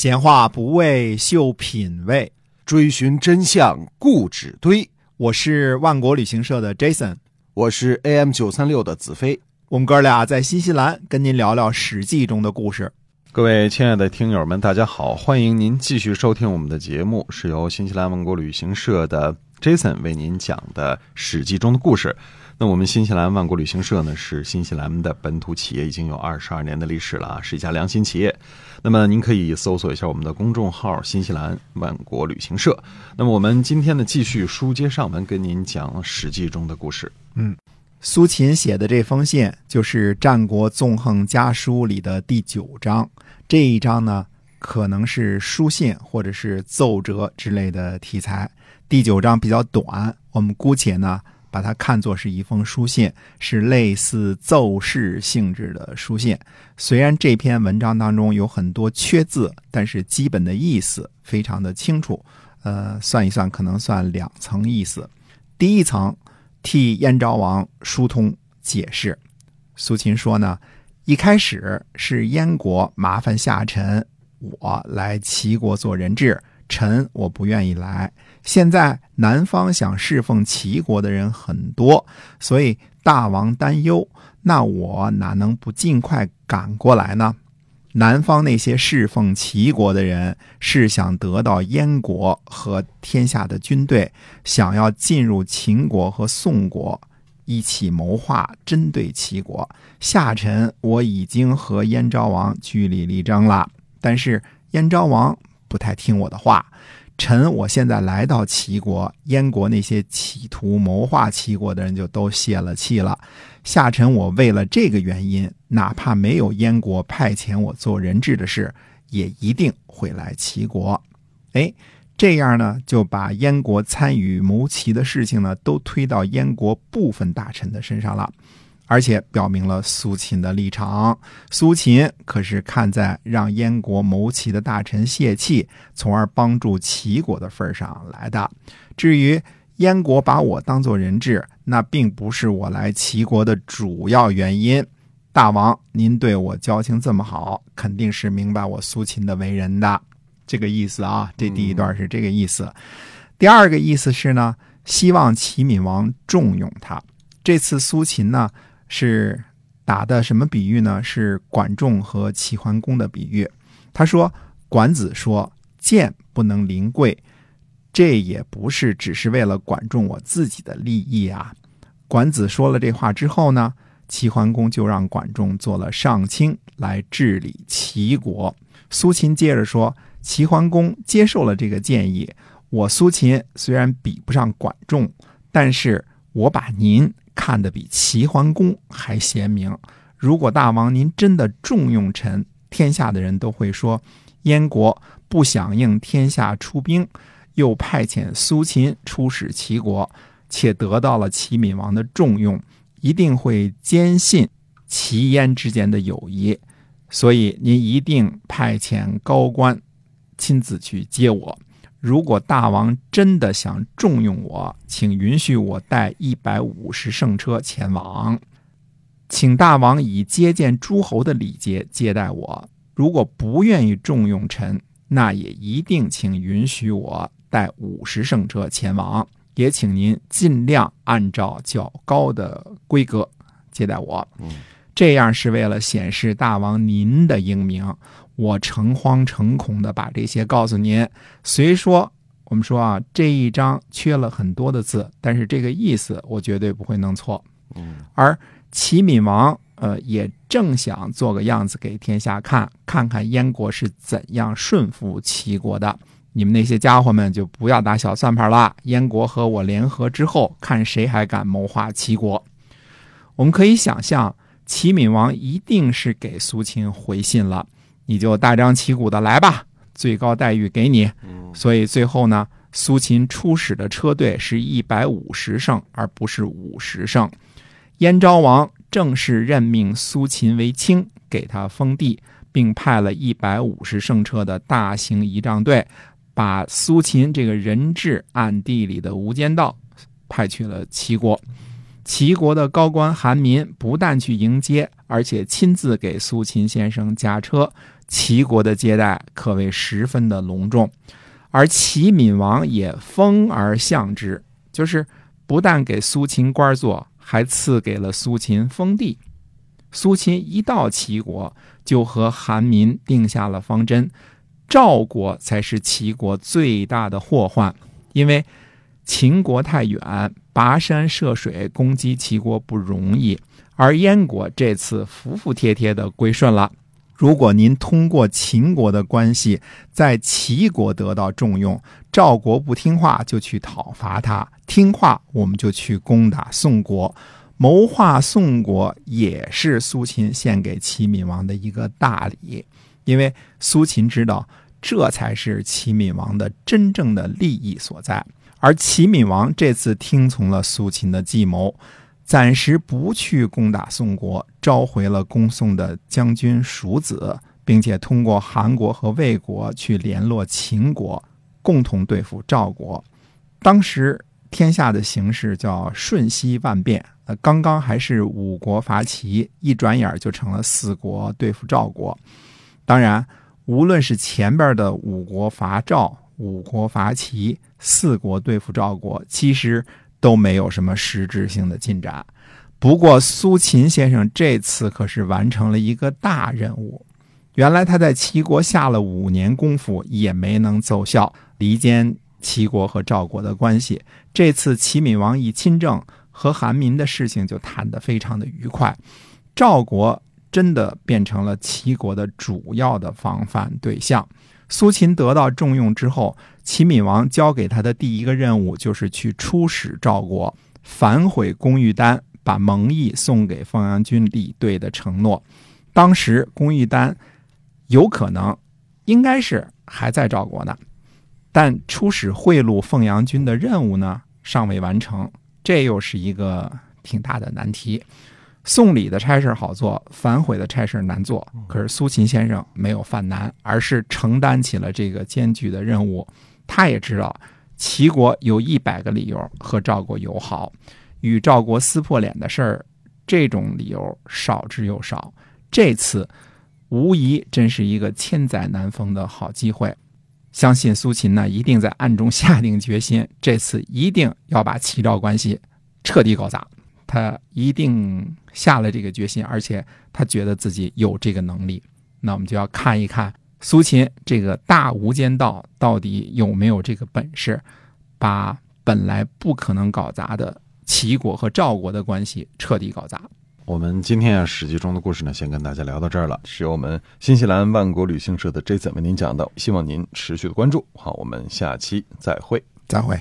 闲话不为秀品味，追寻真相固执堆。我是万国旅行社的 Jason，我是 AM 九三六的子飞。我们哥俩在新西兰跟您聊聊《史记》中的故事。各位亲爱的听友们，大家好，欢迎您继续收听我们的节目，是由新西兰万国旅行社的 Jason 为您讲的《史记》中的故事。那我们新西兰万国旅行社呢，是新西兰的本土企业，已经有二十二年的历史了啊，是一家良心企业。那么您可以搜索一下我们的公众号“新西兰万国旅行社”。那么我们今天呢，继续书接上文，跟您讲《史记》中的故事。嗯，苏秦写的这封信就是《战国纵横家书》里的第九章。这一章呢，可能是书信或者是奏折之类的题材。第九章比较短，我们姑且呢。把它看作是一封书信，是类似奏事性质的书信。虽然这篇文章当中有很多缺字，但是基本的意思非常的清楚。呃，算一算，可能算两层意思。第一层，替燕昭王疏通解释。苏秦说呢，一开始是燕国麻烦下臣，我来齐国做人质，臣我不愿意来。现在南方想侍奉齐国的人很多，所以大王担忧。那我哪能不尽快赶过来呢？南方那些侍奉齐国的人是想得到燕国和天下的军队，想要进入秦国和宋国，一起谋划针对齐国。下臣我已经和燕昭王据理力争了，但是燕昭王不太听我的话。臣我现在来到齐国，燕国那些企图谋划齐国的人就都泄了气了。下臣我为了这个原因，哪怕没有燕国派遣我做人质的事，也一定会来齐国。哎，这样呢，就把燕国参与谋齐的事情呢，都推到燕国部分大臣的身上了。而且表明了苏秦的立场。苏秦可是看在让燕国谋齐的大臣泄气，从而帮助齐国的份上来的。至于燕国把我当做人质，那并不是我来齐国的主要原因。大王，您对我交情这么好，肯定是明白我苏秦的为人的这个意思啊。这第一段是这个意思。第二个意思是呢，希望齐闵王重用他。这次苏秦呢。是打的什么比喻呢？是管仲和齐桓公的比喻。他说：“管子说剑不能临贵，这也不是只是为了管仲我自己的利益啊。”管子说了这话之后呢，齐桓公就让管仲做了上卿来治理齐国。苏秦接着说：“齐桓公接受了这个建议，我苏秦虽然比不上管仲，但是我把您。”看得比齐桓公还贤明。如果大王您真的重用臣，天下的人都会说，燕国不响应天下出兵，又派遣苏秦出使齐国，且得到了齐闵王的重用，一定会坚信齐燕之间的友谊。所以您一定派遣高官亲自去接我。如果大王真的想重用我，请允许我带一百五十乘车前往，请大王以接见诸侯的礼节接待我。如果不愿意重用臣，那也一定请允许我带五十乘车前往，也请您尽量按照较高的规格接待我。这样是为了显示大王您的英明。我诚惶诚恐的把这些告诉您。虽说我们说啊，这一章缺了很多的字，但是这个意思我绝对不会弄错。嗯，而齐闵王呃也正想做个样子给天下看，看看燕国是怎样顺服齐国的。你们那些家伙们就不要打小算盘了。燕国和我联合之后，看谁还敢谋划齐国。我们可以想象，齐闵王一定是给苏秦回信了。你就大张旗鼓的来吧，最高待遇给你。所以最后呢，苏秦出使的车队是一百五十乘，而不是五十乘。燕昭王正式任命苏秦为卿，给他封地，并派了一百五十乘车的大型仪仗队，把苏秦这个人质暗地里的无间道派去了齐国。齐国的高官韩民不但去迎接，而且亲自给苏秦先生驾车。齐国的接待可谓十分的隆重，而齐闵王也封而相之，就是不但给苏秦官做，还赐给了苏秦封地。苏秦一到齐国，就和韩民定下了方针：赵国才是齐国最大的祸患，因为秦国太远，跋山涉水攻击齐国不容易，而燕国这次服服帖帖的归顺了。如果您通过秦国的关系在齐国得到重用，赵国不听话就去讨伐他，听话我们就去攻打宋国。谋划宋国也是苏秦献给齐闵王的一个大礼，因为苏秦知道这才是齐闵王的真正的利益所在。而齐闵王这次听从了苏秦的计谋，暂时不去攻打宋国，召回了攻宋的将军蜀子，并且通过韩国和魏国去联络秦国，共同对付赵国。当时天下的形势叫瞬息万变。呃刚刚还是五国伐齐，一转眼就成了四国对付赵国。当然，无论是前边的五国伐赵、五国伐齐、四国对付赵国，其实都没有什么实质性的进展。不过，苏秦先生这次可是完成了一个大任务。原来他在齐国下了五年功夫，也没能奏效，离间齐国和赵国的关系。这次齐闵王一亲政。和韩民的事情就谈得非常的愉快，赵国真的变成了齐国的主要的防范对象。苏秦得到重用之后，齐闵王交给他的第一个任务就是去出使赵国，反悔公玉丹把蒙毅送给凤阳君李队的承诺。当时公玉丹有可能应该是还在赵国呢，但出使贿赂凤阳君的任务呢尚未完成。这又是一个挺大的难题。送礼的差事好做，反悔的差事难做。可是苏秦先生没有犯难，而是承担起了这个艰巨的任务。他也知道齐国有一百个理由和赵国友好，与赵国撕破脸的事儿，这种理由少之又少。这次无疑真是一个千载难逢的好机会。相信苏秦呢，一定在暗中下定决心，这次一定要把齐赵关系彻底搞砸。他一定下了这个决心，而且他觉得自己有这个能力。那我们就要看一看苏秦这个大无间道到底有没有这个本事，把本来不可能搞砸的齐国和赵国的关系彻底搞砸。我们今天啊，《史记》中的故事呢，先跟大家聊到这儿了。是由我们新西兰万国旅行社的 Jason 为您讲的，希望您持续的关注。好，我们下期再会，再会。